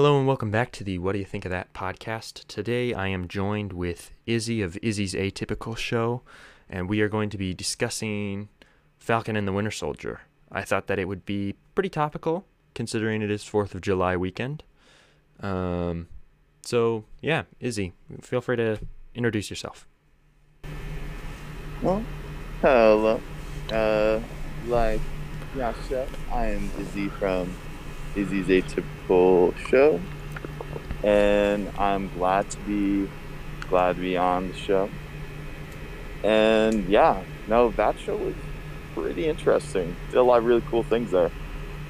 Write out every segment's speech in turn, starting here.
Hello and welcome back to the What Do You Think of That podcast. Today I am joined with Izzy of Izzy's Atypical Show, and we are going to be discussing Falcon and the Winter Soldier. I thought that it would be pretty topical considering it is 4th of July weekend. Um, so, yeah, Izzy, feel free to introduce yourself. Well, hello. Uh, like Yasha, I am Izzy from Izzy's Atypical Show, and I'm glad to be glad to be on the show. And yeah, no, that show was pretty interesting. Did a lot of really cool things there.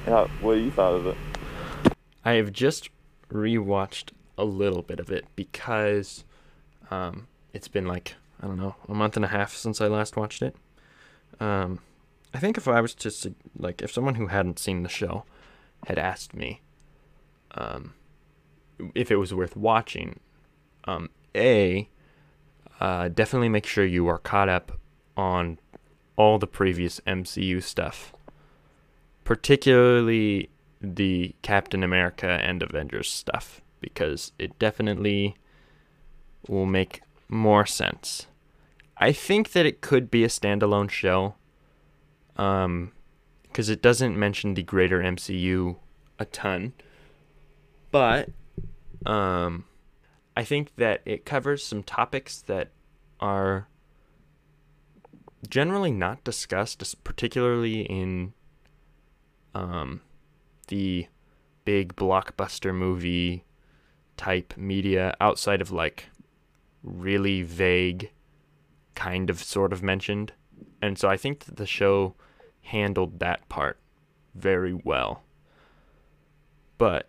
Yeah, what do you thought of it? I have just rewatched a little bit of it because um, it's been like I don't know a month and a half since I last watched it. Um, I think if I was to like if someone who hadn't seen the show had asked me um, if it was worth watching, um, a uh, definitely make sure you are caught up on all the previous MCU stuff, particularly the Captain America and Avengers stuff, because it definitely will make more sense. I think that it could be a standalone show, um, because it doesn't mention the greater MCU a ton, but um, I think that it covers some topics that are generally not discussed, particularly in um, the big blockbuster movie type media outside of like really vague kind of sort of mentioned. And so I think that the show handled that part very well. But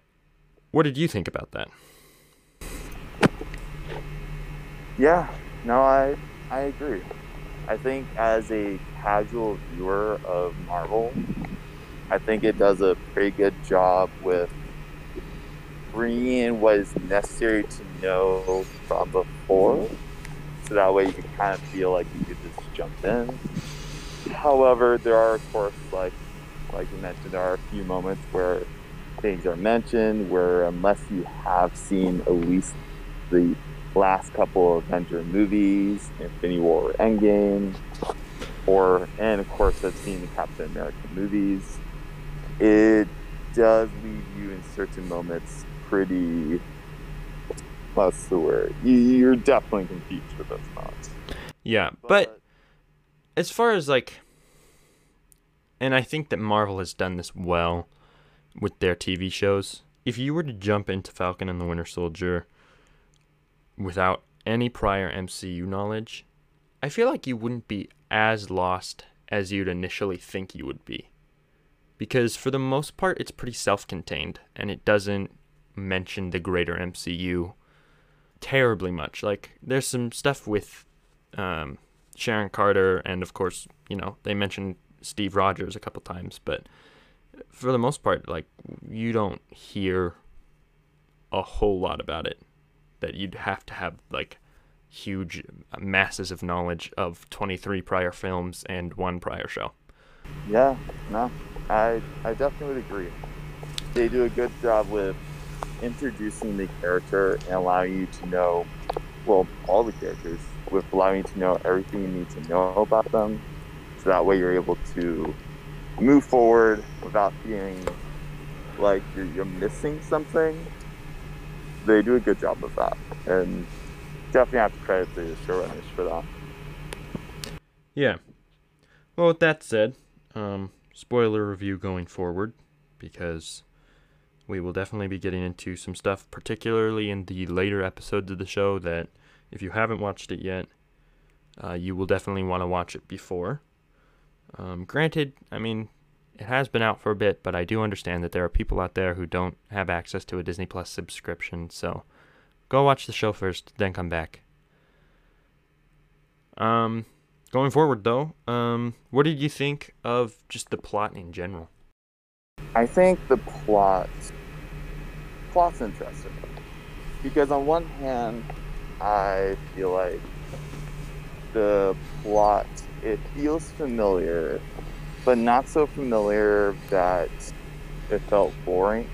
what did you think about that? Yeah, no, I I agree. I think as a casual viewer of Marvel, I think it does a pretty good job with bringing in what is necessary to know from before, so that way you can kind of feel like you could just jump in. However, there are of course like like you mentioned, there are a few moments where things are mentioned where unless you have seen at least the last couple of Avenger movies, Infinity War, Endgame, or and of course I've seen the Captain America movies. It does leave you in certain moments pretty. What's the word? You're definitely confused with those thoughts. Yeah, but as far as like, and I think that Marvel has done this well with their TV shows. If you were to jump into Falcon and the Winter Soldier without any prior MCU knowledge, I feel like you wouldn't be as lost as you'd initially think you would be. Because for the most part, it's pretty self contained and it doesn't mention the greater MCU terribly much. Like, there's some stuff with um, Sharon Carter, and of course, you know, they mentioned Steve Rogers a couple times, but for the most part, like, you don't hear a whole lot about it that you'd have to have like huge masses of knowledge of 23 prior films and one prior show. Yeah, no, I I definitely would agree. They do a good job with introducing the character and allowing you to know, well, all the characters, with allowing you to know everything you need to know about them, so that way you're able to move forward without feeling like you're, you're missing something they do a good job of that, and definitely have to credit the showrunners for that. Yeah. Well, with that said, um, spoiler review going forward, because we will definitely be getting into some stuff, particularly in the later episodes of the show, that if you haven't watched it yet, uh, you will definitely want to watch it before. Um, granted, I mean, it has been out for a bit, but I do understand that there are people out there who don't have access to a Disney Plus subscription. So go watch the show first, then come back. Um, going forward though, um, what did you think of just the plot in general? I think the plot plot's interesting because on one hand, I feel like the plot it feels familiar but not so familiar that it felt boring.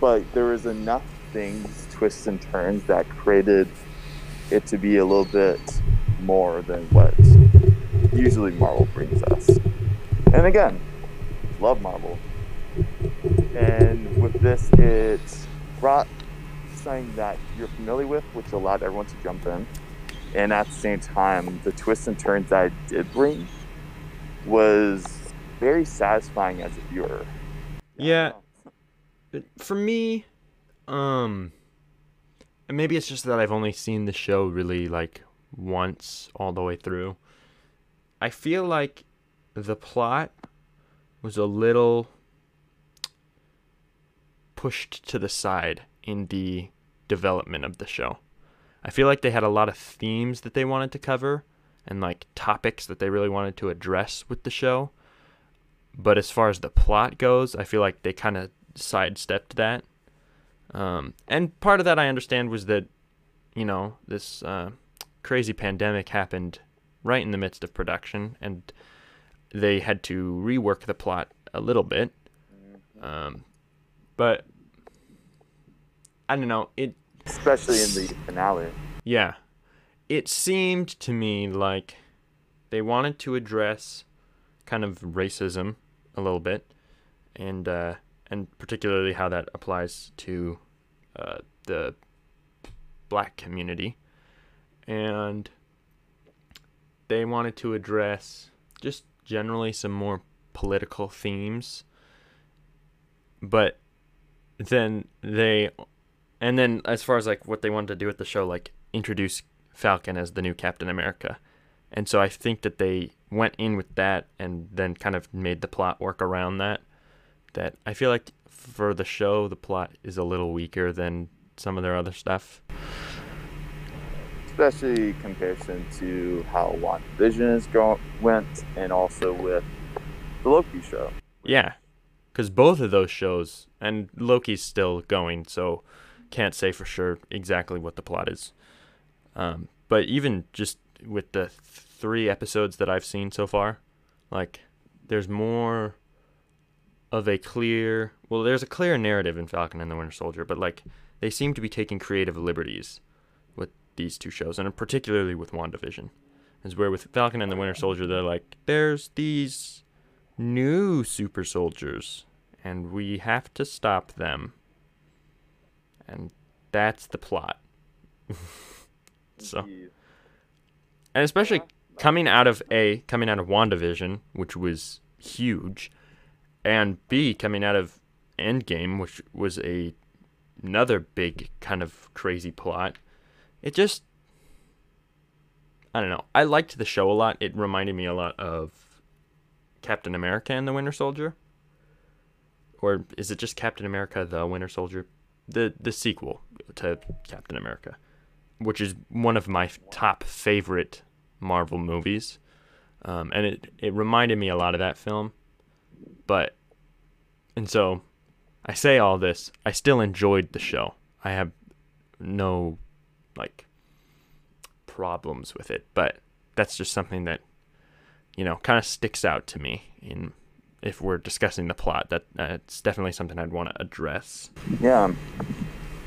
but there was enough things, twists and turns that created it to be a little bit more than what usually Marvel brings us. And again, love Marvel. And with this, it brought something that you're familiar with, which allowed everyone to jump in. And at the same time, the twists and turns that it did bring was very satisfying as a viewer. Yeah. For me, um, and maybe it's just that I've only seen the show really like once all the way through. I feel like the plot was a little pushed to the side in the development of the show. I feel like they had a lot of themes that they wanted to cover and like topics that they really wanted to address with the show. But as far as the plot goes, I feel like they kind of sidestepped that. Um, and part of that I understand was that, you know, this uh, crazy pandemic happened right in the midst of production, and they had to rework the plot a little bit. Um, but I don't know it. Especially in the finale. Yeah, it seemed to me like they wanted to address kind of racism a little bit, and uh, and particularly how that applies to uh, the black community, and they wanted to address just generally some more political themes, but then they and then as far as like what they wanted to do with the show like introduce falcon as the new captain america. And so i think that they went in with that and then kind of made the plot work around that that i feel like for the show the plot is a little weaker than some of their other stuff. Especially comparison to how WandaVision is go- went and also with the loki show. Yeah because both of those shows and Loki's still going, so can't say for sure exactly what the plot is. Um, but even just with the th- three episodes that I've seen so far, like there's more of a clear well, there's a clear narrative in Falcon and the Winter Soldier, but like they seem to be taking creative liberties with these two shows, and particularly with WandaVision. Is where with Falcon and the Winter Soldier, they're like, there's these new super soldiers, and we have to stop them. And that's the plot. so, and especially coming out of A, coming out of WandaVision, which was huge, and B, coming out of Endgame, which was a another big kind of crazy plot. It just I don't know. I liked the show a lot. It reminded me a lot of Captain America and the Winter Soldier. Or is it just Captain America the Winter Soldier? The the sequel to Captain America, which is one of my top favorite Marvel movies. Um, and it, it reminded me a lot of that film. But and so I say all this, I still enjoyed the show. I have no like problems with it, but that's just something that you know kind of sticks out to me in if we're discussing the plot. That uh, it's definitely something I'd want to address. Yeah,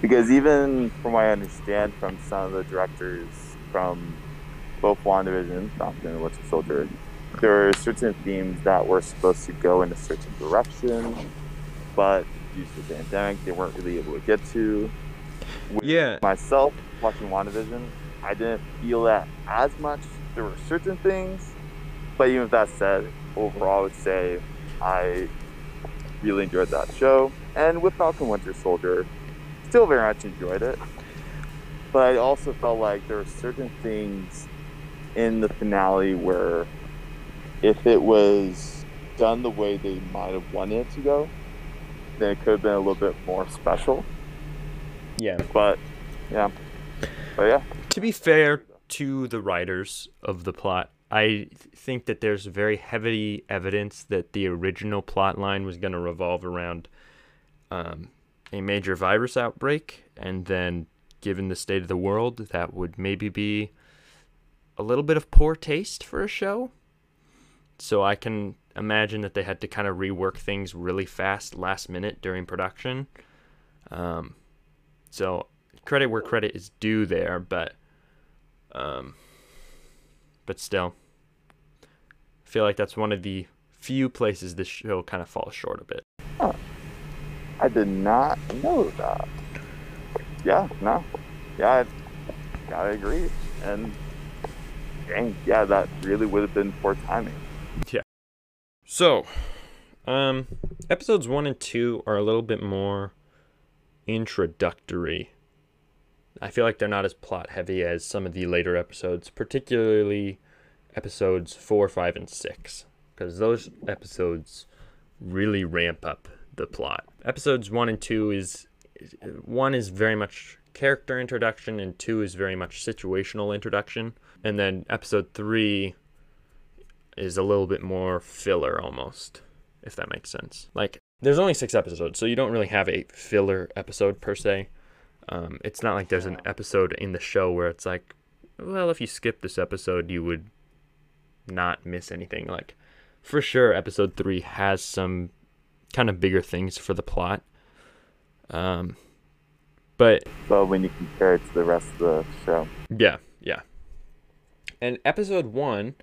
because even from what I understand from some of the directors from both WandaVision, Falcon and Winter Soldier, there are certain themes that were supposed to go in a certain direction, but due to the pandemic, they weren't really able to get to. With Yeah. Myself, watching WandaVision, I didn't feel that as much. There were certain things, but even with that said, overall, I would say I really enjoyed that show. And with Falcon Winter Soldier, still very much enjoyed it. But I also felt like there were certain things in the finale where if it was done the way they might have wanted it to go, then it could have been a little bit more special. Yeah. But yeah. But yeah. To be fair to the writers of the plot, I think that there's very heavy evidence that the original plot line was going to revolve around um, a major virus outbreak, and then, given the state of the world, that would maybe be a little bit of poor taste for a show. So I can imagine that they had to kind of rework things really fast last minute during production. Um, so credit where credit is due there, but um, but still, I feel like that's one of the few places this show kind of falls short a bit. I did not know that. Yeah, no. Yeah, I, I agree. And dang, yeah, that really would have been poor timing. Yeah. So, um, episodes one and two are a little bit more introductory. I feel like they're not as plot heavy as some of the later episodes, particularly episodes four, five, and six, because those episodes really ramp up the plot. Episodes one and two is one is very much character introduction, and two is very much situational introduction, and then episode three is a little bit more filler almost, if that makes sense. Like, there's only six episodes, so you don't really have a filler episode per se. Um, it's not like there's an episode in the show where it's like, well, if you skip this episode, you would not miss anything. Like, for sure, episode three has some kind of bigger things for the plot. Um, but But when you compare it to the rest of the show, yeah, yeah. And episode one,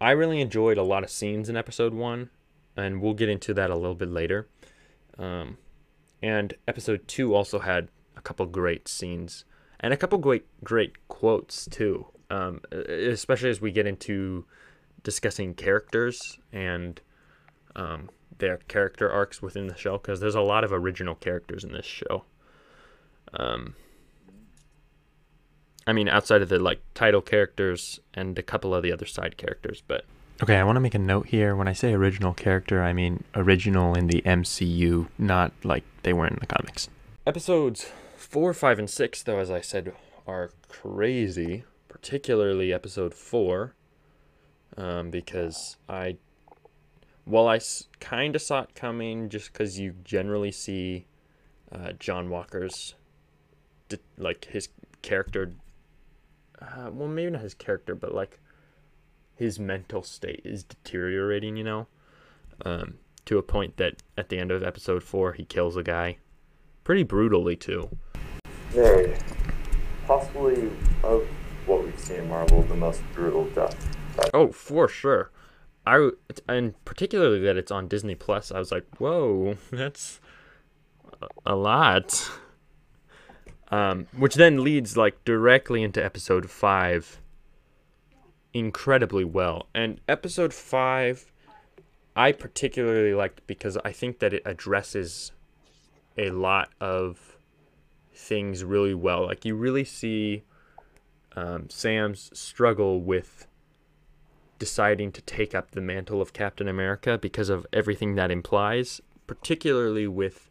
I really enjoyed a lot of scenes in episode one, and we'll get into that a little bit later. Um, and episode two also had a couple great scenes and a couple great great quotes too. Um, especially as we get into discussing characters and um, their character arcs within the show, because there's a lot of original characters in this show. Um, I mean, outside of the like title characters and a couple of the other side characters, but okay, I want to make a note here. When I say original character, I mean original in the MCU, not like they weren't in the comics. Episodes four, five, and six, though, as I said, are crazy. Particularly episode four, um, because I, well, I kind of saw it coming, just because you generally see uh, John Walker's, de- like his character uh, well, maybe not his character, but like his mental state is deteriorating, you know, um, to a point that at the end of episode four, he kills a guy pretty brutally, too. Very. Possibly of what we've seen in Marvel, the most brutal death. Oh, for sure. I and particularly that it's on Disney Plus, I was like, whoa, that's a- lot. Um, which then leads like directly into episode five incredibly well. And episode five, I particularly liked because I think that it addresses a lot of things really well. Like you really see um, Sam's struggle with deciding to take up the mantle of Captain America because of everything that implies, particularly with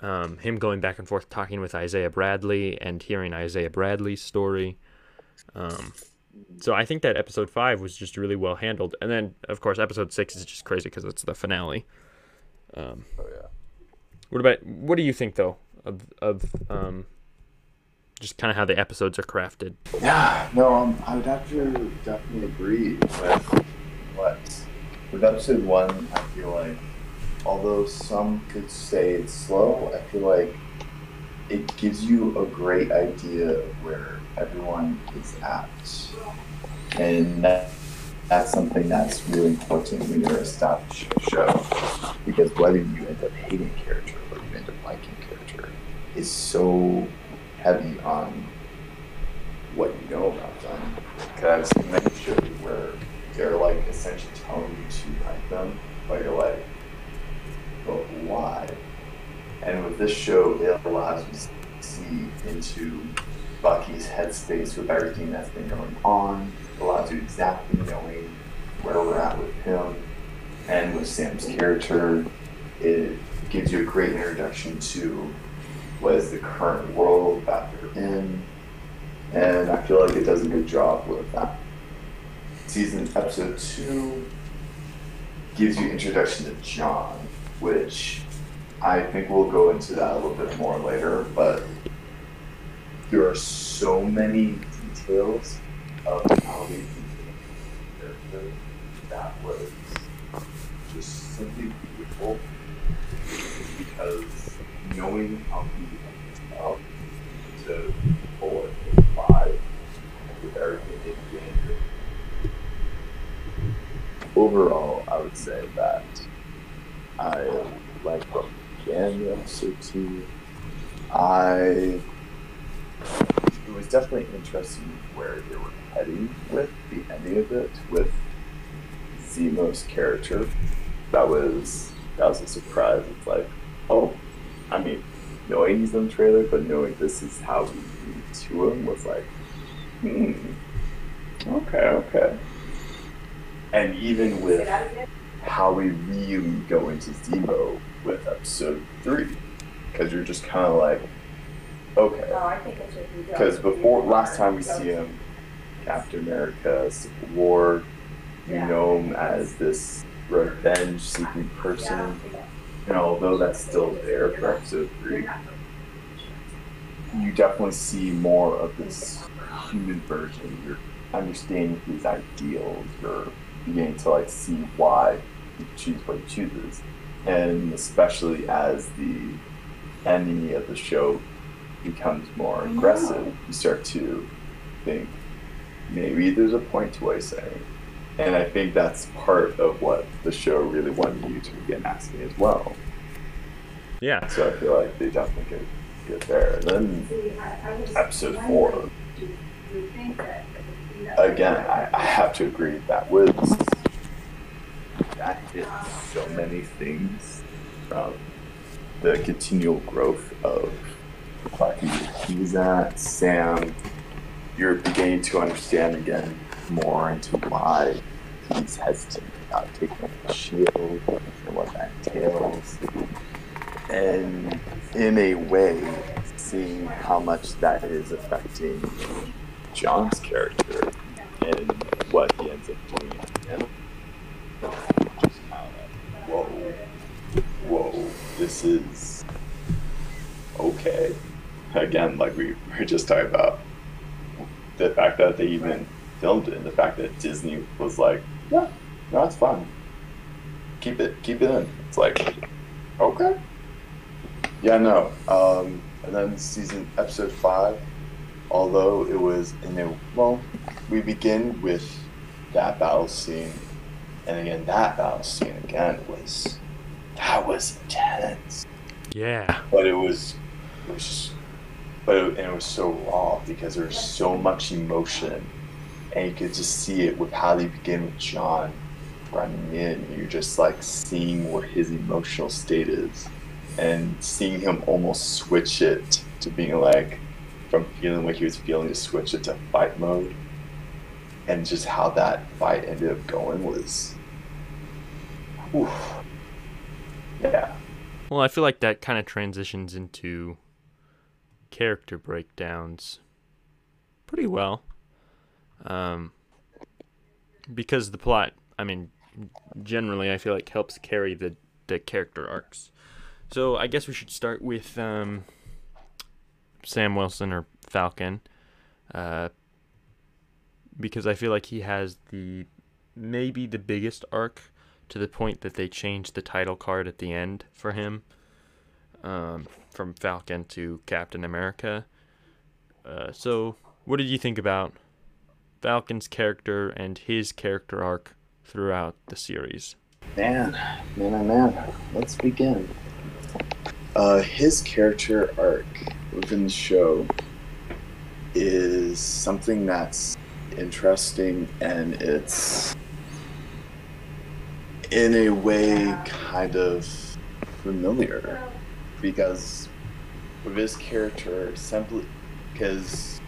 um, him going back and forth talking with Isaiah Bradley and hearing Isaiah Bradley's story. Um, so I think that episode five was just really well handled, and then of course episode six is just crazy because it's the finale. Um, Oh yeah. what about what do you think though of of um, just kind of how the episodes are crafted? Yeah, no, um, I would have to definitely agree with what with episode one. I feel like, although some could say it's slow, I feel like it gives you a great idea of where everyone is at, and that, that's something that's really important when you're establishing a show, because whether you end up hating a character or you end up liking a character is so heavy on what you know about them. Because many shows where they're like essentially telling you to like them, but you're like, but why? And with this show, it allows you to see into Bucky's headspace with everything that's been going on. It allows you exactly knowing where we're at with him and with Sam's character. It gives you a great introduction to what is the current world that they're in and I feel like it does a good job with that. Season episode two gives you introduction to John, which I think we'll go into that a little bit more later, but there are so many details of how they became character that was just simply beautiful. Because knowing how he ended up it five everything. Overall, I would say that I like what began the episode two. I it was definitely interesting where they were heading with the ending of it with Zemo's character. That was that was a surprise. It's like, oh, I mean, knowing he's in the trailer, but knowing this is how we meet to him was like, hmm, okay, okay. And even with how we really go into Zemo with episode three, because you're just kind of like, okay. Because before last time we see him, Captain America, Civil War, you know him as this revenge-seeking person. And although that's still there for episode three, you definitely see more of this human version. You're understanding his ideals. You're beginning to like see why he chooses what he chooses, and especially as the enemy of the show becomes more aggressive, you start to think maybe there's a point to what he's saying. And I think that's part of what the show really wanted you to begin asking as well. Yeah. So I feel like they definitely get, get there. And then episode four, again, I, I have to agree that was that hit so many things from the continual growth of Bucky, he's at Sam. You're beginning to understand again more into why he's hesitant about taking the shield and what that entails. And in a way, seeing how much that is affecting John's character and what he ends up doing. Just kind of whoa, whoa, this is okay. Again, like we were just talking about, the fact that they even filmed it, and the fact that Disney was like, yeah, no, it's fine. Keep it, keep it in. It's like, okay. Yeah, no. Um, and then season episode five, although it was in a well, we begin with that battle scene, and again that battle scene again was that was intense. Yeah. But it was it was just but it, and it was so raw because there was so much emotion, and you could just see it with how they begin with John running in. You're just like seeing where his emotional state is, and seeing him almost switch it to being like from feeling what he was feeling to switch it to fight mode, and just how that fight ended up going was, oof. yeah. Well, I feel like that kind of transitions into character breakdowns pretty well. Um, because the plot, I mean, generally, I feel like helps carry the, the character arcs. So I guess we should start with um, Sam Wilson or Falcon, uh, because I feel like he has the maybe the biggest arc to the point that they changed the title card at the end for him um, from Falcon to Captain America. Uh, so, what did you think about Falcon's character and his character arc throughout the series? Man, man, oh man. Let's begin. Uh, his character arc within the show is something that's interesting and it's in a way kind of familiar because with his character simply because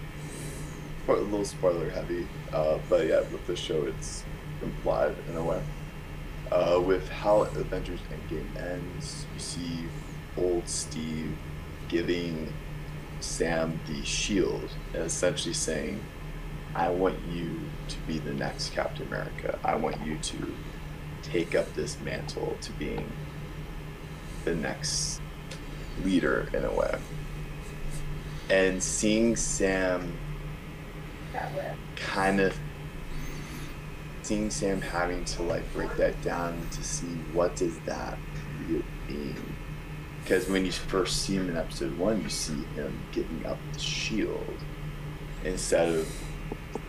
a little spoiler heavy uh, but yeah with the show it's implied in a way uh, with how Avengers Endgame ends, you see old Steve giving Sam the shield and essentially saying, I want you to be the next Captain America. I want you to take up this mantle to being the next leader in a way. And seeing Sam kind of seeing Sam having to like break that down to see what does that mean Because when you first see him in episode one, you see him giving up the shield instead of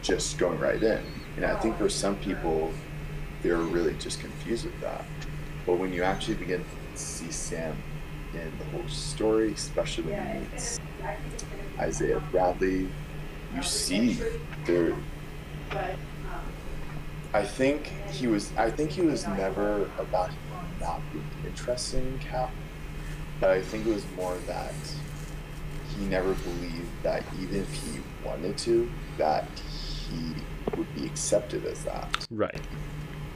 just going right in. And I think for some people, they're really just confused with that. But when you actually begin to see Sam in the whole story, especially when he meets Isaiah Bradley, you see there. I think he was. I think he was never about not being interested in Cap, but I think it was more that he never believed that even if he wanted to, that he would be accepted as that. Right.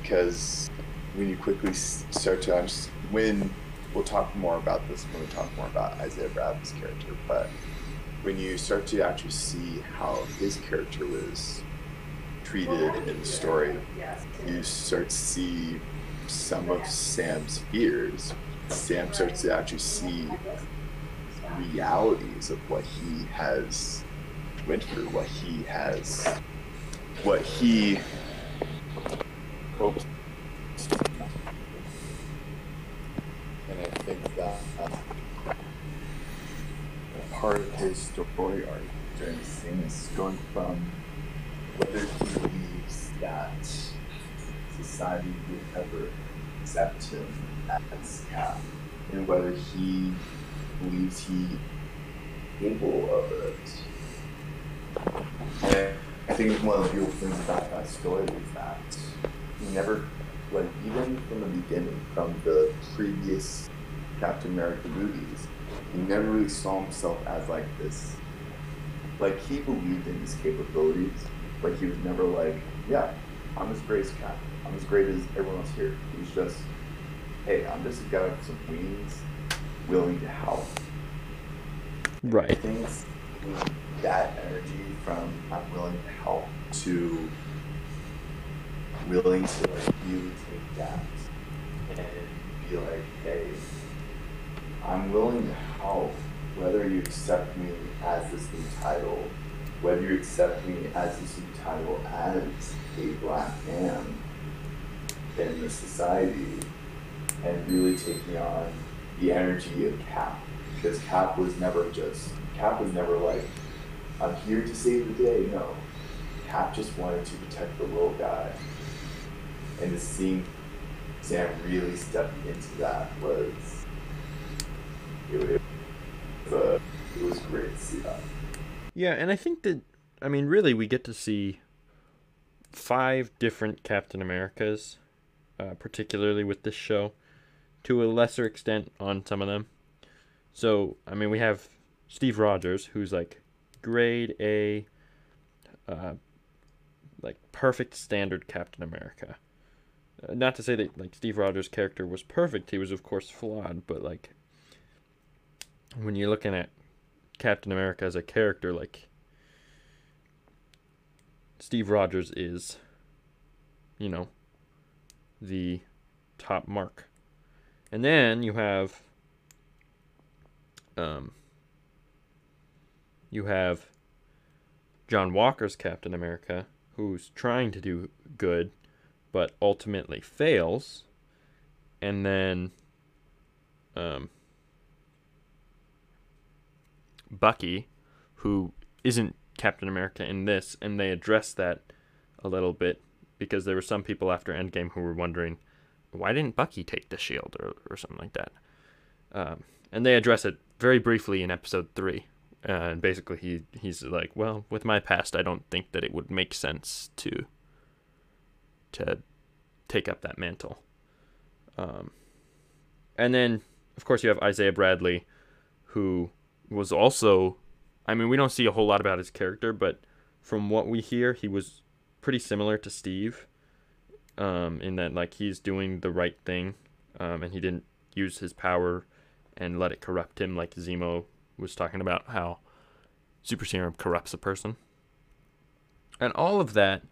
Because when you quickly start to understand, when we'll talk more about this when we talk more about Isaiah Bradley's character, but when you start to actually see how his character was treated in the story, you start to see some of Sam's fears. Sam starts to actually see realities of what he has went through, what he has, what he. Oops. And I think that uh, part of his story arc during this thing is going from whether he believes that society will ever accept him as Cap, and whether he believes he capable of it. And I think one of the beautiful things about that story is that he never, like, even from the beginning, from the previous Captain America movies, he never really saw himself as like this. Like, he believed in his capabilities, but he was never like, yeah, I'm as great as Cap. I'm as great as everyone else here. He was just, hey, I'm just a guy with some wings, willing to help. I Right. think that energy from I'm willing to help to willing to like really take that and be like, hey, I'm willing to help whether you accept me as this new title, whether you accept me as this new title as a black man in the society and really take me on the energy of Cap. Because Cap was never just Cap was never like, I'm here to save the day. No. Cap just wanted to protect the little guy. And to see Sam really step into that was it, uh, it was great to see that. Yeah, and I think that I mean really we get to see five different Captain Americas, uh, particularly with this show, to a lesser extent on some of them. So I mean we have Steve Rogers, who's like grade A, uh, like perfect standard Captain America. Uh, not to say that like Steve Rogers' character was perfect; he was of course flawed. But like when you're looking at Captain America as a character, like Steve Rogers is, you know, the top mark. And then you have um you have John Walker's Captain America who's trying to do good but ultimately fails. And then um Bucky, who isn't Captain America in this, and they address that a little bit because there were some people after Endgame who were wondering why didn't Bucky take the shield or, or something like that. Um, and they address it very briefly in episode three. Uh, and basically, he he's like, well, with my past, I don't think that it would make sense to to take up that mantle. Um, and then, of course, you have Isaiah Bradley, who was also I mean, we don't see a whole lot about his character, but from what we hear, he was pretty similar to Steve um, in that like he's doing the right thing um, and he didn't use his power and let it corrupt him like Zemo was talking about how super serum corrupts a person. And all of that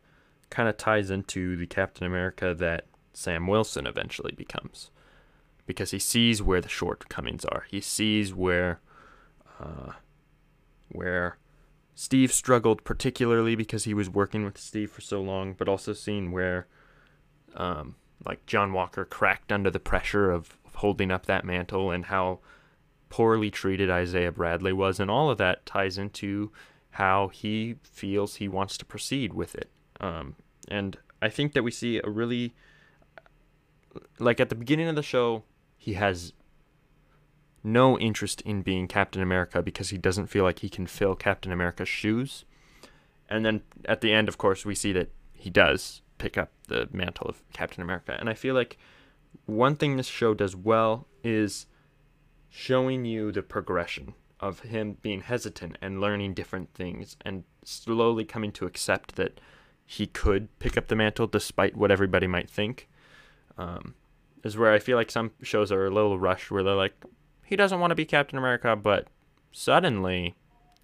kind of ties into the Captain America that Sam Wilson eventually becomes because he sees where the shortcomings are. He sees where uh, where Steve struggled particularly because he was working with Steve for so long, but also seeing where um, like John Walker cracked under the pressure of holding up that mantle and how poorly treated Isaiah Bradley was, and all of that ties into how he feels he wants to proceed with it. Um, and I think that we see a really, like at the beginning of the show, he has no interest in being Captain America because he doesn't feel like he can fill Captain America's shoes. And then at the end, of course, we see that he does pick up the mantle of Captain America. And I feel like one thing this show does well is showing you the progression of him being hesitant and learning different things and slowly coming to accept that he could pick up the mantle despite what everybody might think. Um, is where I feel like some shows are a little rushed where they're like, he doesn't want to be Captain America, but suddenly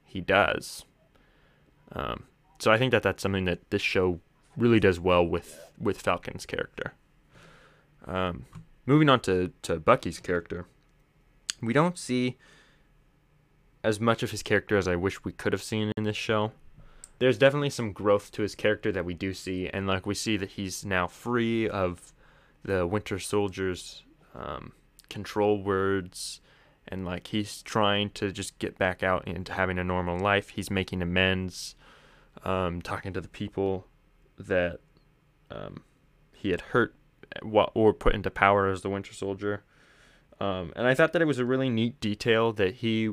he does. Um, so I think that that's something that this show really does well with with Falcon's character. Um, moving on to to Bucky's character, we don't see as much of his character as I wish we could have seen in this show. There's definitely some growth to his character that we do see, and like we see that he's now free of the Winter Soldier's um, control words and like he's trying to just get back out into having a normal life. He's making amends, um, talking to the people that um, he had hurt or put into power as the Winter Soldier. Um, and I thought that it was a really neat detail that he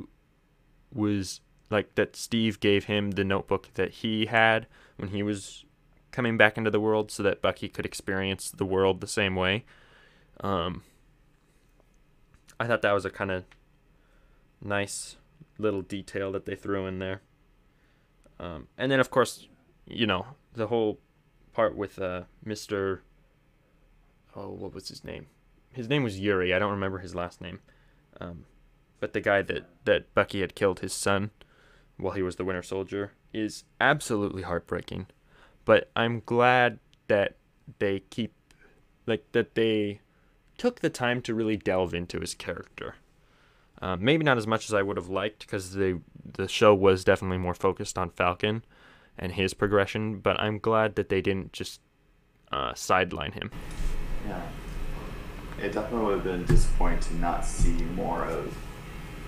was like that Steve gave him the notebook that he had when he was coming back into the world so that Bucky could experience the world the same way. Um, I thought that was a kind of nice little detail that they threw in there. Um, and then, of course, you know, the whole part with uh, Mr. Oh, what was his name? His name was Yuri. I don't remember his last name. Um, but the guy that, that Bucky had killed his son while he was the Winter Soldier is absolutely heartbreaking. But I'm glad that they keep, like, that they took the time to really delve into his character. Uh, maybe not as much as I would have liked because the the show was definitely more focused on Falcon and his progression. But I'm glad that they didn't just uh, sideline him. Yeah, it definitely would have been disappointing to not see more of,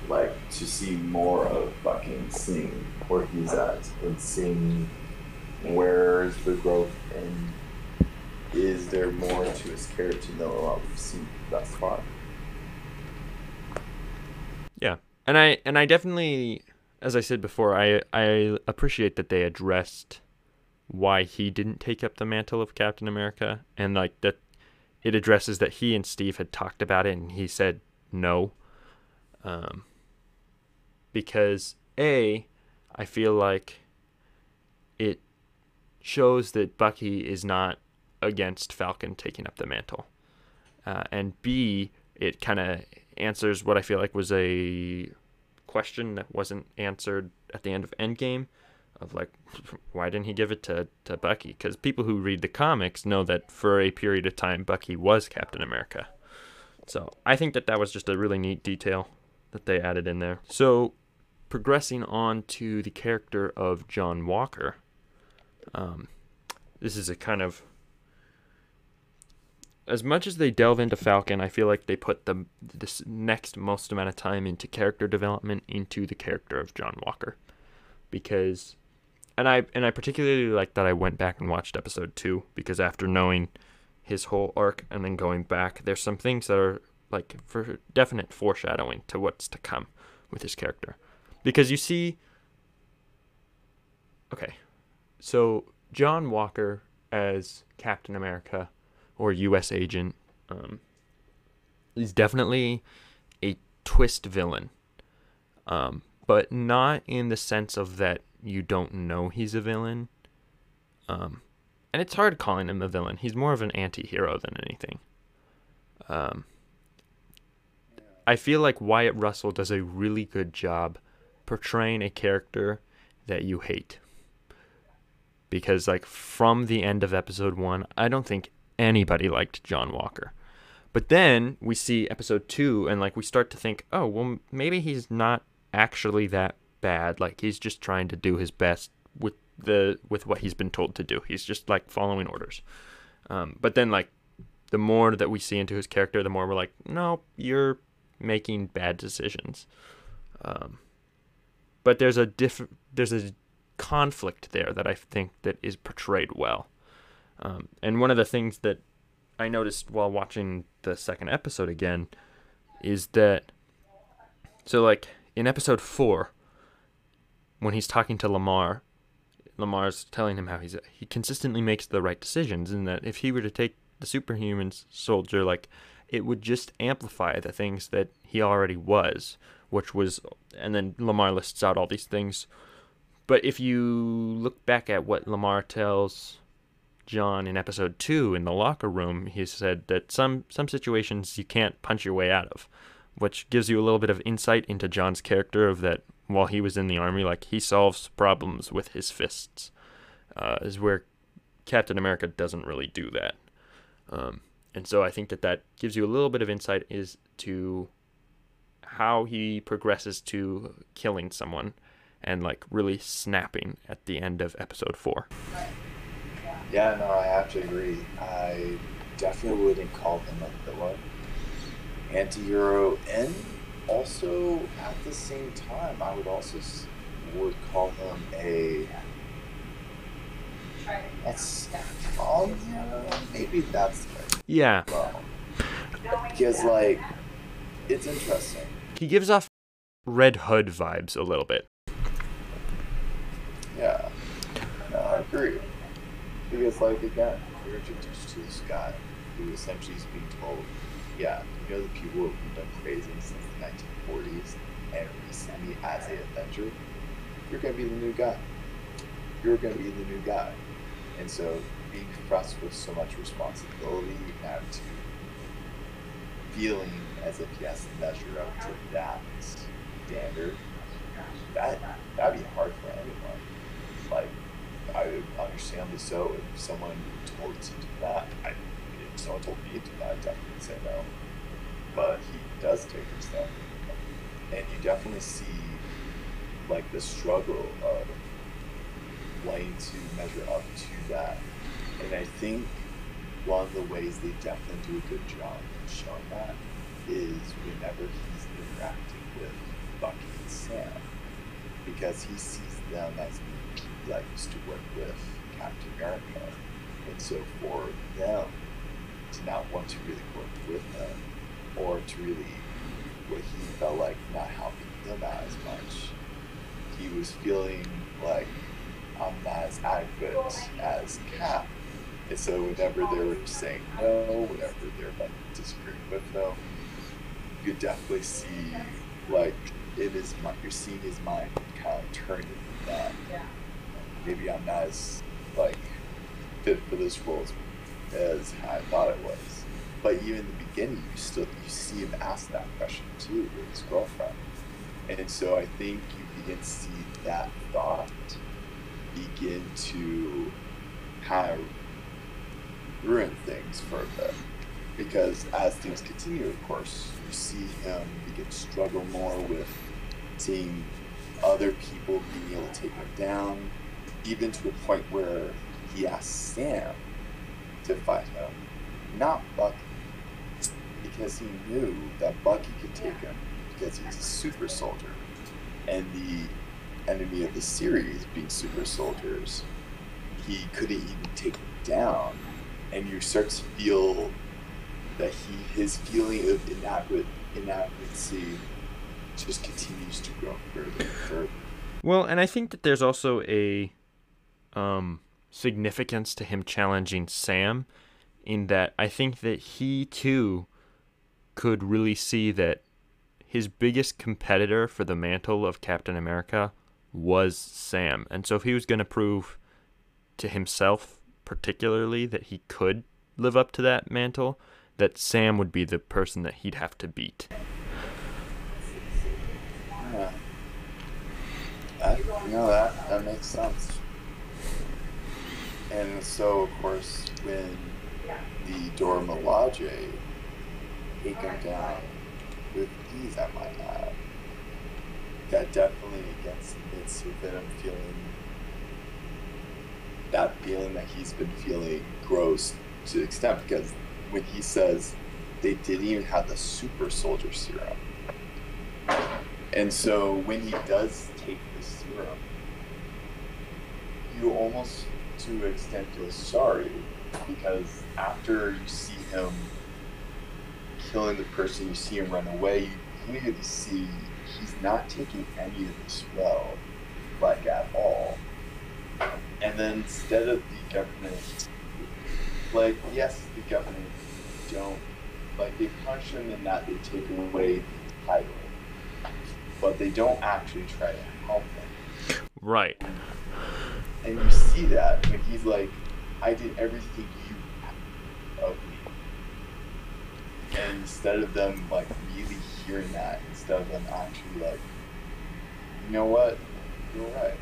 like, to see more of fucking seeing where he's at and seeing where's the growth and is there more to his character than what we've seen thus far. Yeah, and I and I definitely, as I said before, I I appreciate that they addressed why he didn't take up the mantle of Captain America, and like that, it addresses that he and Steve had talked about it, and he said no, um, because a, I feel like it shows that Bucky is not against Falcon taking up the mantle, uh, and b, it kind of answers what I feel like was a question that wasn't answered at the end of Endgame of like why didn't he give it to, to Bucky? Because people who read the comics know that for a period of time Bucky was Captain America. So I think that that was just a really neat detail that they added in there. So progressing on to the character of John Walker. Um, this is a kind of as much as they delve into Falcon, I feel like they put the this next most amount of time into character development into the character of John Walker, because, and I and I particularly like that I went back and watched episode two because after knowing his whole arc and then going back, there's some things that are like for definite foreshadowing to what's to come with his character, because you see. Okay, so John Walker as Captain America or U.S. agent. Um, he's definitely a twist villain, um, but not in the sense of that you don't know he's a villain. Um, and it's hard calling him a villain. He's more of an anti-hero than anything. Um, I feel like Wyatt Russell does a really good job portraying a character that you hate. Because like from the end of episode 1, I don't think anybody liked John Walker. But then we see episode two, and like we start to think, oh, well, maybe he's not actually that bad. Like he's just trying to do his best with the with what he's been told to do. He's just like following orders. Um, but then like the more that we see into his character, the more we're like, no, you're making bad decisions. Um, but there's a diff- there's a conflict there that I think that is portrayed well. Um, and one of the things that I noticed while watching the second episode again is that so like in episode 4 when he's talking to Lamar, Lamar's telling him how he's he consistently makes the right decisions and that if he were to take the superhuman soldier like it would just amplify the things that he already was which was and then Lamar lists out all these things. But if you look back at what Lamar tells John in episode 2 in the locker room he said that some some situations you can't punch your way out of which gives you a little bit of insight into John's character of that while he was in the army like he solves problems with his fists uh, is where Captain America doesn't really do that um, and so I think that that gives you a little bit of insight is to how he progresses to killing someone and like really snapping at the end of episode four. Yeah, no, I have to agree. I definitely wouldn't call him a villain, anti-hero, and also at the same time, I would also would call him a. That's um, maybe that's yeah. Well, because like it's interesting. He gives off Red Hood vibes a little bit. Yeah, no, I agree. Because like again, you're introduced to this guy who essentially is being told, yeah, you know the people who've been crazy since the 1940s and recently as a Avenger, you're gonna be the new guy. You're gonna be the new guy, and so being confronted with so much responsibility and to feeling as if he has to measure up to that standard, that that'd be hard for anyone. Like, I understand understandably so if someone told to do that. I, if someone told me to do that, I'd definitely say no. But he does take the step, and you definitely see like the struggle of wanting to measure up to that and I think one of the ways they definitely do a good job of showing that is whenever he's interacting with Bucky and Sam, because he sees them as that used to work with Captain America. And so for them to not want to really work with him, or to really, what he felt like not helping them out as much, he was feeling like I'm not as adequate as Cap and so whenever they were saying no, whenever they're like disagreeing with them, you could definitely see like it is you're seeing his mind kind of turning that. Maybe I'm not as like fit for this role as, as I thought it was. But even in the beginning, you still you see him ask that question too with his girlfriend, and so I think you begin to see that thought begin to kind of ruin things for a bit. Because as things continue, of course, you see him begin to struggle more with seeing other people being able to take him down, even to a point where he asked Sam to fight him, not Bucky, because he knew that Bucky could take him because he's a super soldier, and the enemy of the series being super soldiers, he couldn't even take him down. And you start to feel that he his feeling of inadequate inadequacy just continues to grow further and further. Well, and I think that there's also a um, significance to him challenging Sam, in that I think that he too could really see that his biggest competitor for the mantle of Captain America was Sam, and so if he was going to prove to himself particularly that he could live up to that mantle, that Sam would be the person that he'd have to beat. Yeah. That, know that, that makes sense. And so, of course, when the Dora Milaje take him oh down with ease, I might add, that definitely against it's with him feeling that feeling that he's been feeling grows to the extent because when he says they didn't even have the super soldier serum, And so when he does take the serum, you almost to an extent feel sorry because after you see him killing the person, you see him run away, you clearly see he's not taking any of this well, like at all. And then instead of the government, like, yes, the government don't, like, they punish him in that they take away the title, but they don't actually try to help him. Right. And you see that when he's like, I did everything you of me. And instead of them like really hearing that, instead of them actually like, you know what, you're right.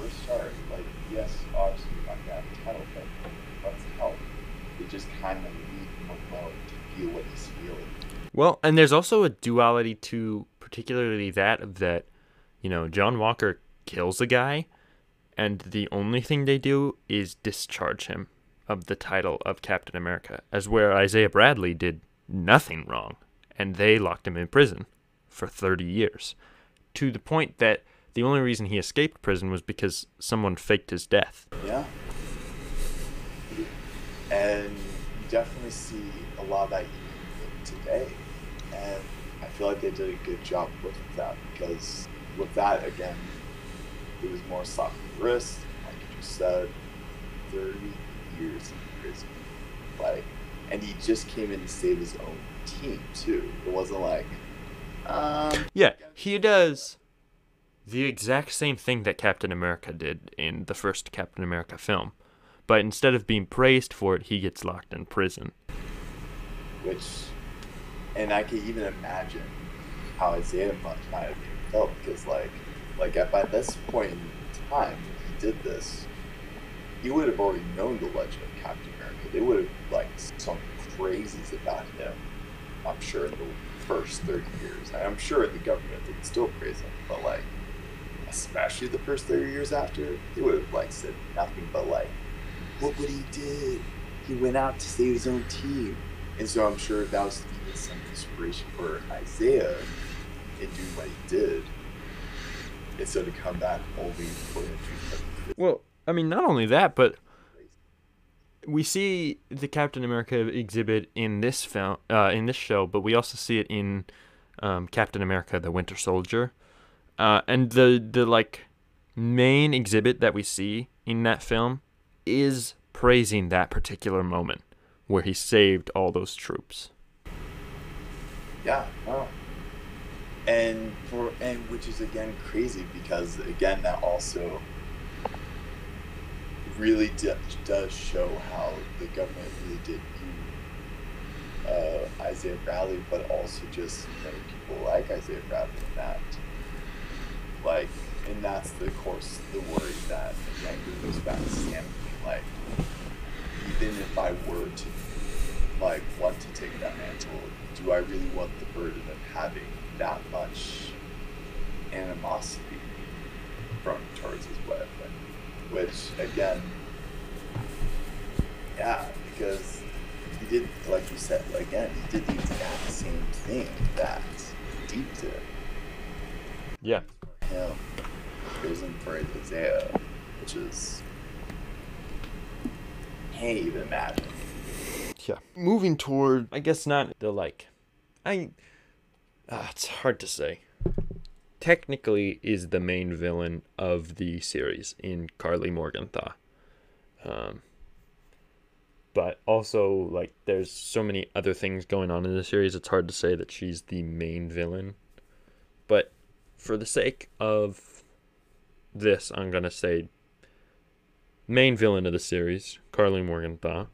We're sorry. Like, yes, obviously not gonna have a title, but let's help. They just kind of leave him alone to feel what he's feeling. Well, and there's also a duality to particularly that of that, you know, John Walker kills a guy, and the only thing they do is discharge him of the title of Captain America, as where Isaiah Bradley did nothing wrong, and they locked him in prison for 30 years, to the point that the only reason he escaped prison was because someone faked his death. Yeah. And you definitely see a lot of that even today. And I feel like they did a good job with that because with that, again, it was more slap in the wrist, like you just said, 30 years in prison. Like, and he just came in to save his own team, too. It wasn't like, um, Yeah, he does the exact same thing that Captain America did in the first Captain America film. But instead of being praised for it, he gets locked in prison. which, and I can even imagine how Isaiah might might have felt because, like, like at by this point in time, he did this, he would have already known the legend of Captain America. They would have like some crazies about him. I'm sure in the first thirty years. I'm sure the government would still praise him, but like, especially the first thirty years after, they would have like said nothing but like, look what he did. He went out to save his own team. And so I'm sure that was even some inspiration for Isaiah in doing what he did. Instead of come back only for him Well, I mean, not only that, but we see the Captain America exhibit in this film, uh, in this show, but we also see it in um, Captain America: The Winter Soldier, uh, and the the like main exhibit that we see in that film is praising that particular moment where he saved all those troops. Yeah. And for and which is again crazy because again that also really do, does show how the government really did view uh, Isaiah Bradley, but also just many people like Isaiah Bradley in that. Like, and that's the course the worry that again goes back to Sam like, even if I were to like want to take that mantle, do I really want the burden of having that much animosity from towards his weapon? Which again, yeah, because he did, like you said, again, he did the exact same thing that Deep did. Yeah. Him prison for Isaiah, which is can't even imagine. Yeah. Moving toward, I guess not the like, I, uh, it's hard to say. Technically, is the main villain of the series in Karli Morgenthau. Um, but also, like, there's so many other things going on in the series. It's hard to say that she's the main villain. But for the sake of this, I'm gonna say main villain of the series, Karli Morgenthau.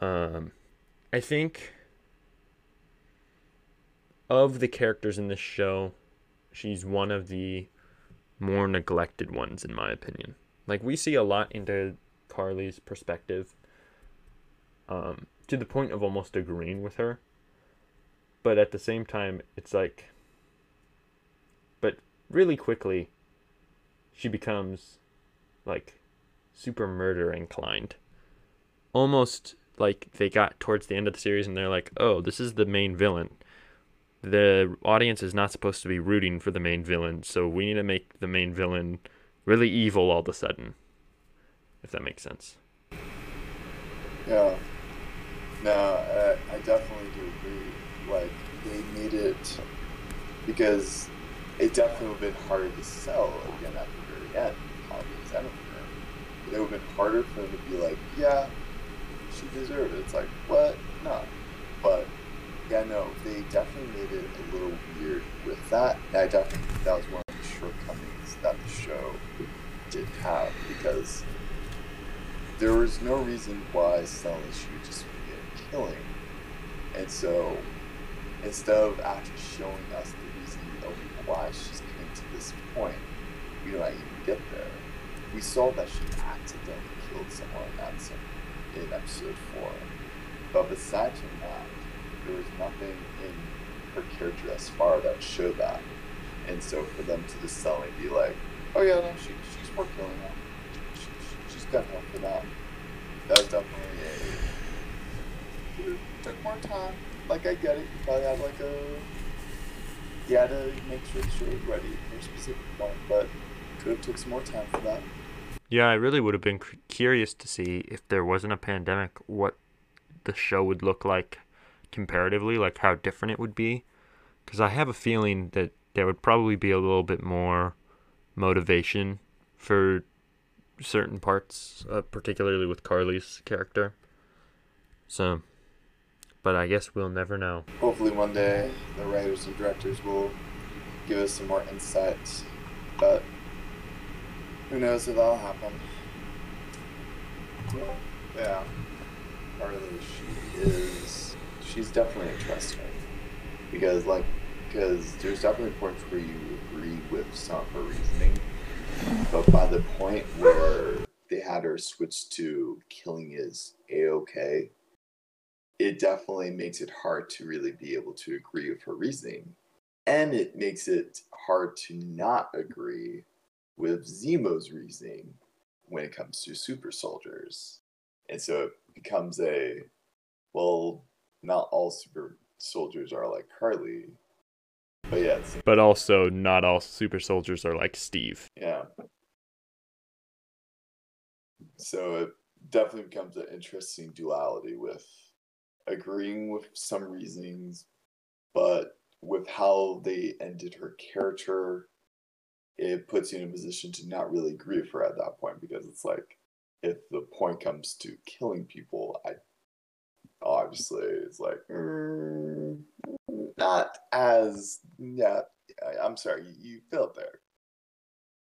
Um, I think of the characters in this show, she's one of the more neglected ones, in my opinion. Like we see a lot into Karli's perspective, um, to the point of almost agreeing with her. But at the same time, it's like, but really quickly, she becomes like super murder inclined. Almost like they got towards the end of the series and they're like, oh, this is the main villain. The audience is not supposed to be rooting for the main villain, so we need to make the main villain really evil all of a sudden. If that makes sense. Yeah. No, I, I definitely do agree. Like, they made it because it definitely would have been harder to sell again at the very end It would have been harder for them to be like, yeah, she deserved it. It's like, what? No. But, yeah, no, they definitely made it a little weird with that. I definitely think that was one of the shortcomings that the show did have because there was no reason why Sully should just be killing. And so instead of actually showing us the reason why she's coming to this point, we don't even get there. We saw that she accidentally killed someone in episode four. But besides from that, there was nothing in her character thus far that showed that. And so for them to just suddenly be like, oh yeah, no, she, she's more killing now got one for that. That was definitely a. It took more time. Like, I get it. You probably had like a. You had to make sure show was ready for a specific point, but could have took some more time for that. Yeah, I really would have been curious to see if there wasn't a pandemic, what the show would look like comparatively, like how different it would be. Because I have a feeling that there would probably be a little bit more motivation for certain parts, uh, particularly with Karli's character. So, but I guess we'll never know. Hopefully, one day the writers and directors will give us some more insights. But who knows if that'll happen? Yeah, Karli, she is. She's definitely interesting because, like, because there's definitely points where you agree with some of her reasoning but by the point where they had her switch to killing is a okay, it definitely makes it hard to really be able to agree with her reasoning. And it makes it hard to not agree with Zemo's reasoning when it comes to super soldiers. And so it becomes a well, not all super soldiers are like Karli, but yeah. But also, not all super soldiers are like Steve. Yeah. So it definitely becomes an interesting duality with agreeing with some reasonings, but with how they ended her character, it puts you in a position to not really agree with her at that point because it's like if the point comes to killing people, I obviously it's like mm, not as yeah. I, am sorry, you, you felt there,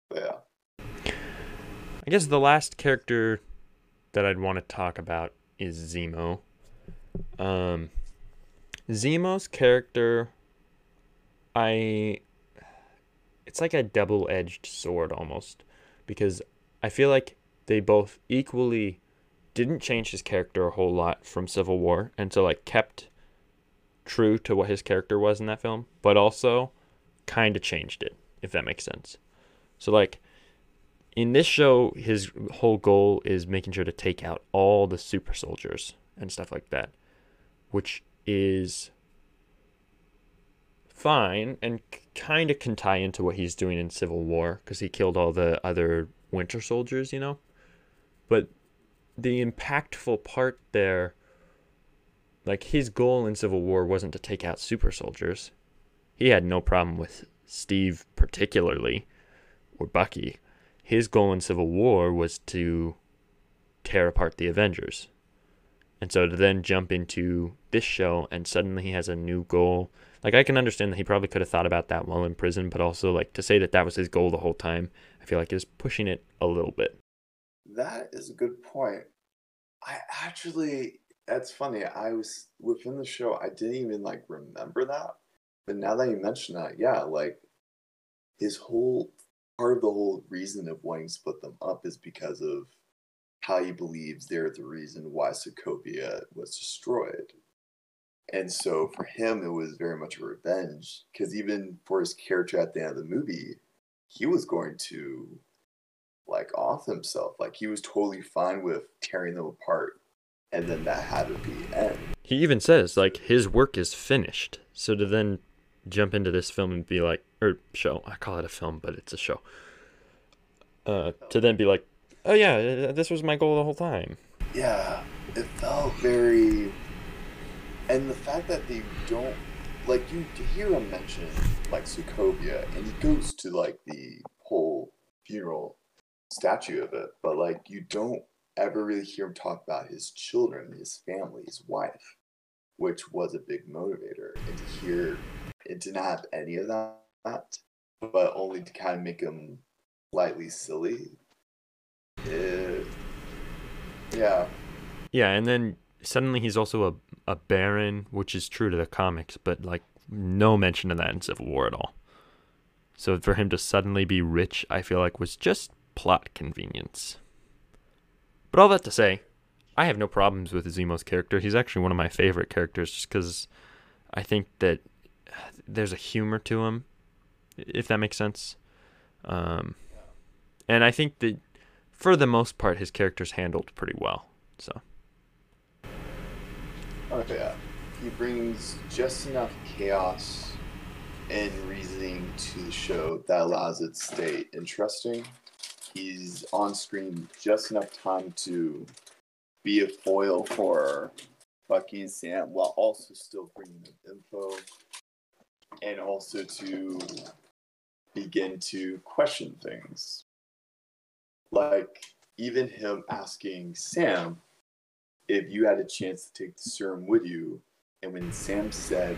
but yeah. I guess the last character that I'd want to talk about is Zemo. Um, Zemo's character, I, it's like a double-edged sword almost, because I feel like they both equally didn't change his character a whole lot from Civil War, and so like kept true to what his character was in that film, but also kind of changed it, if that makes sense. So like in this show, his whole goal is making sure to take out all the super soldiers and stuff like that, which is fine and kind of can tie into what he's doing in Civil War because he killed all the other Winter Soldiers, you know. But the impactful part there like his goal in Civil War wasn't to take out super soldiers. He had no problem with Steve particularly or Bucky. His goal in Civil War was to tear apart the Avengers. And so to then jump into this show and suddenly he has a new goal. Like I can understand that he probably could have thought about that while in prison, but also like to say that that was his goal the whole time, I feel like is pushing it a little bit. That is a good point. I actually, that's funny. I was within the show, I didn't even like remember that. But now that you mention that, yeah, like his whole part of the whole reason of wanting to split them up is because of how he believes they're the reason why Sokovia was destroyed. And so for him, it was very much a revenge because even for his character at the end of the movie, he was going to like off himself. Like he was totally fine with tearing them apart, and then that had to be end. He even says like his work is finished. So to then jump into this film and be like, or show, I call it a film, but it's a show. Uh, to then be like, oh yeah, uh, this was my goal the whole time. Yeah, it felt very. And the fact that they don't. Like, you hear him mention, like, Sokovia, and he goes to, like, the whole funeral statue of it, but, like, you don't ever really hear him talk about his children, his family, his wife, which was a big motivator. And to hear it didn't have any of that, but only to kind of make him slightly silly. It, yeah. Yeah, and then suddenly he's also a, a baron, which is true to the comics, but like no mention of that in Civil War at all. So for him to suddenly be rich, I feel like was just plot convenience. But all that to say, I have no problems with Zemo's character. He's actually one of my favorite characters just because I think that there's a humor to him, if that makes sense. Um, and I think that for the most part, his character's handled pretty well. So. Yeah, he brings just enough chaos and reasoning to the show that allows it to stay interesting. He's on screen just enough time to be a foil for Bucky and Sam while also still bringing them info and also to begin to question things. Like even him asking Sam if you had a chance to take the serum with you, and when Sam said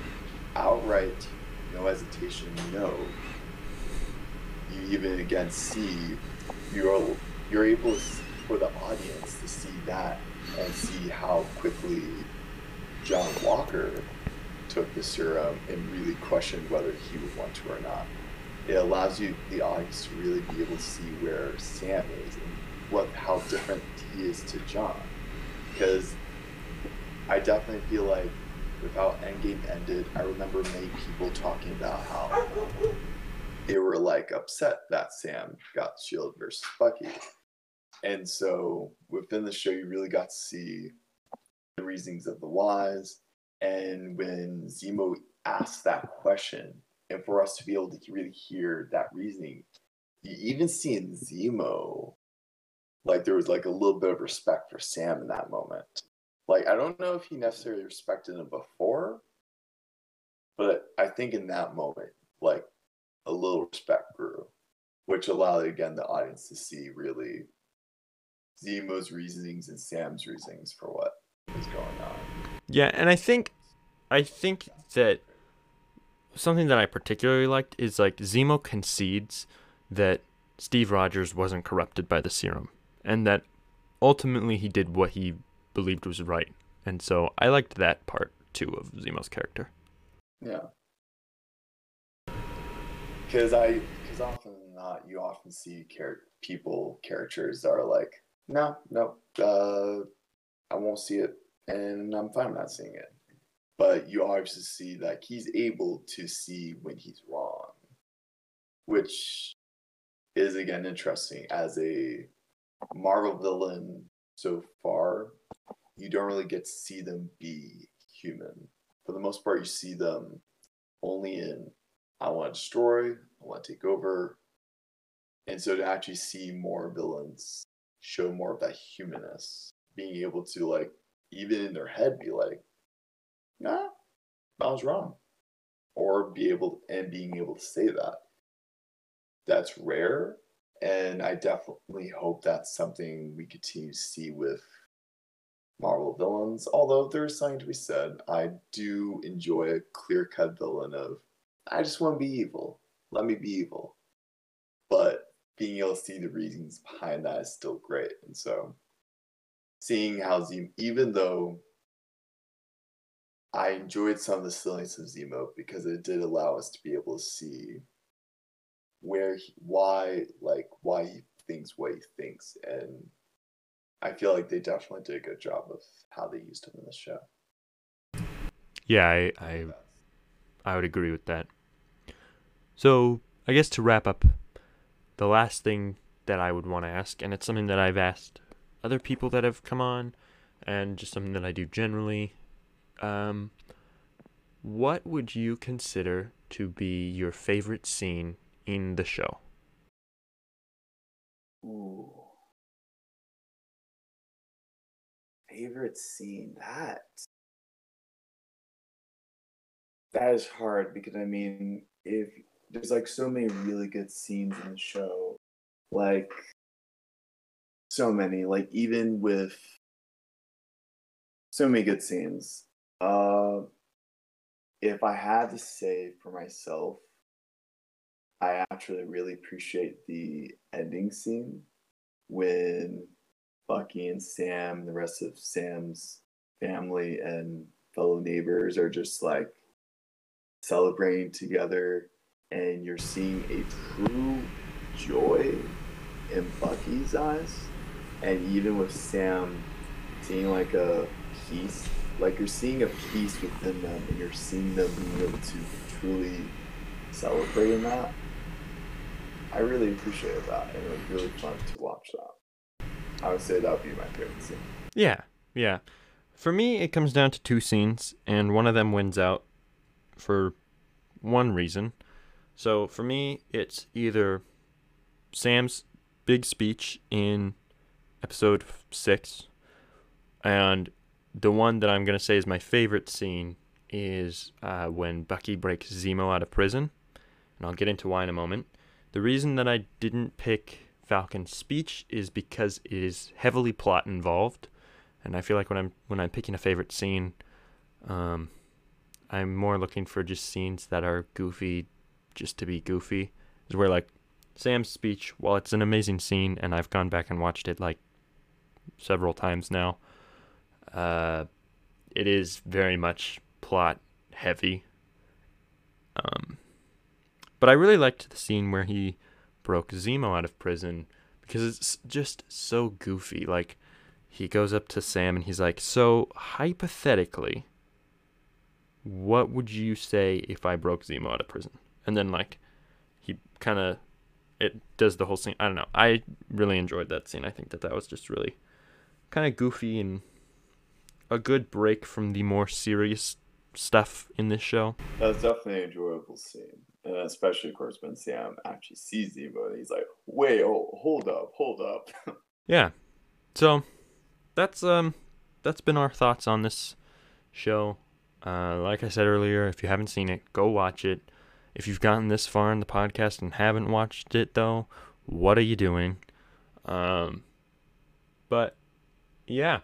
outright, no hesitation, no, you even again see you're you're able for the audience to see that and see how quickly John Walker took the serum and really questioned whether he would want to or not. It allows you, the audience, to really be able to see where Sam is and what how different he is to John. Because I definitely feel like without Endgame ended, I remember many people talking about how they were like upset that Sam got Shield versus Bucky. And so within the show, you really got to see the reasonings of the whys. And when Zemo asked that question, and for us to be able to really hear that reasoning, you even see in Zemo, like there was like a little bit of respect for Sam in that moment. Like I don't know if he necessarily respected him before, but I think in that moment, like a little respect grew, which allowed again the audience to see really Zemo's reasonings and Sam's reasonings for what was going on. Yeah, and I think I think that something that I particularly liked is like Zemo concedes that Steve Rogers wasn't corrupted by the serum and that ultimately he did what he believed was right. And so I liked that part too of Zemo's character. Yeah. Because I, because often not, you often see char- people, characters that are like, no, no, uh, I won't see it, and I'm fine not seeing it. But you obviously see that he's able to see when he's wrong, which is again interesting as a Marvel villain so far. You don't really get to see them be human. For the most part, you see them only in I want to destroy, I want to take over. And so to actually see more villains show more of that humanness, being able to like even in their head be like, nah, I was wrong. Or be able and being able to say that. That's rare. And I definitely hope that's something we continue to see with Marvel villains. Although there's something to be said, I do enjoy a clear cut villain of I just want to be evil. Let me be evil. But being able to see the reasons behind that is still great. And so seeing how Zemo, even though I enjoyed some of the silliness of Zemo because it did allow us to be able to see where he, why like why he thinks what he thinks and I feel like they definitely did a good job of how they used him in the show. Yeah, I, I I would agree with that. So, I guess to wrap up, the last thing that I would want to ask, and it's something that I've asked other people that have come on, and just something that I do generally. Um, what would you consider to be your favorite scene in the show? Ooh. Favorite scene? That. That is hard because I mean, if there's like so many really good scenes in the show, like so many, like even with so many good scenes. Uh, if I had to say for myself, I actually really appreciate the ending scene when Bucky and Sam, the rest of Sam's family and fellow neighbors are just like celebrating together, and you're seeing a true joy in Bucky's eyes, and even with Sam seeing like a peace, like you're seeing a peace within them, and you're seeing them being able to truly celebrate in that. I really appreciated that, and it was really fun to watch that. I would say that would be my favorite scene. Yeah, yeah. For me, it comes down to two scenes, and one of them wins out for one reason. So for me, it's either Sam's big speech in episode six, and the one that I'm going to say is my favorite scene is uh, when Bucky breaks Zemo out of prison, and I'll get into why in a moment. The reason that I didn't pick Falcon's speech is because it is heavily plot involved, and I feel like when I'm when I'm picking a favorite scene, um, I'm more looking for just scenes that are goofy, just to be goofy. Is where like Sam's speech, while it's an amazing scene, and I've gone back and watched it like several times now, uh, it is very much plot heavy. Um, but I really liked the scene where he broke Zemo out of prison because it's just so goofy. Like, he goes up to Sam and he's like, So, hypothetically, what would you say if I broke Zemo out of prison? And then, like, he kind of it does the whole scene. I don't know. I really enjoyed that scene. I think that that was just really kind of goofy and a good break from the more serious stuff in this show. That's definitely an enjoyable scene. And especially, of course, when Sam actually sees Zemo and he's like, wait, oh, hold up, hold up. yeah. So that's um that's been our thoughts on this show. Uh, like I said earlier, if you haven't seen it, go watch it. If you've gotten this far in the podcast and haven't watched it though, what are you doing? Um, but yeah.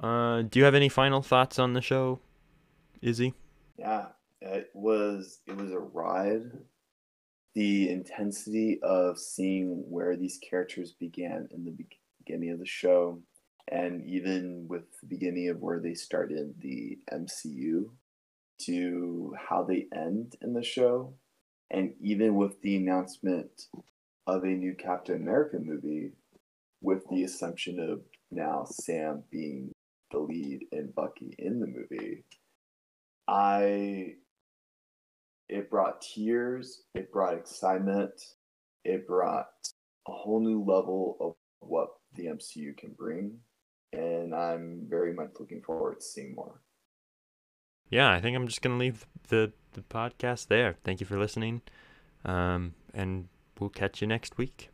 Uh, do you have any final thoughts on the show, Izzy? Yeah, it was it was a ride. The intensity of seeing where these characters began in the beginning of the show, and even with the beginning of where they started the MCU, to how they end in the show, and even with the announcement of a new Captain America movie, with the assumption of now Sam being the lead and Bucky in the movie, I it brought tears, it brought excitement, it brought a whole new level of what the MCU can bring, and I'm very much looking forward to seeing more. Yeah, I think I'm just gonna leave the the podcast there. Thank you for listening, um, and we'll catch you next week.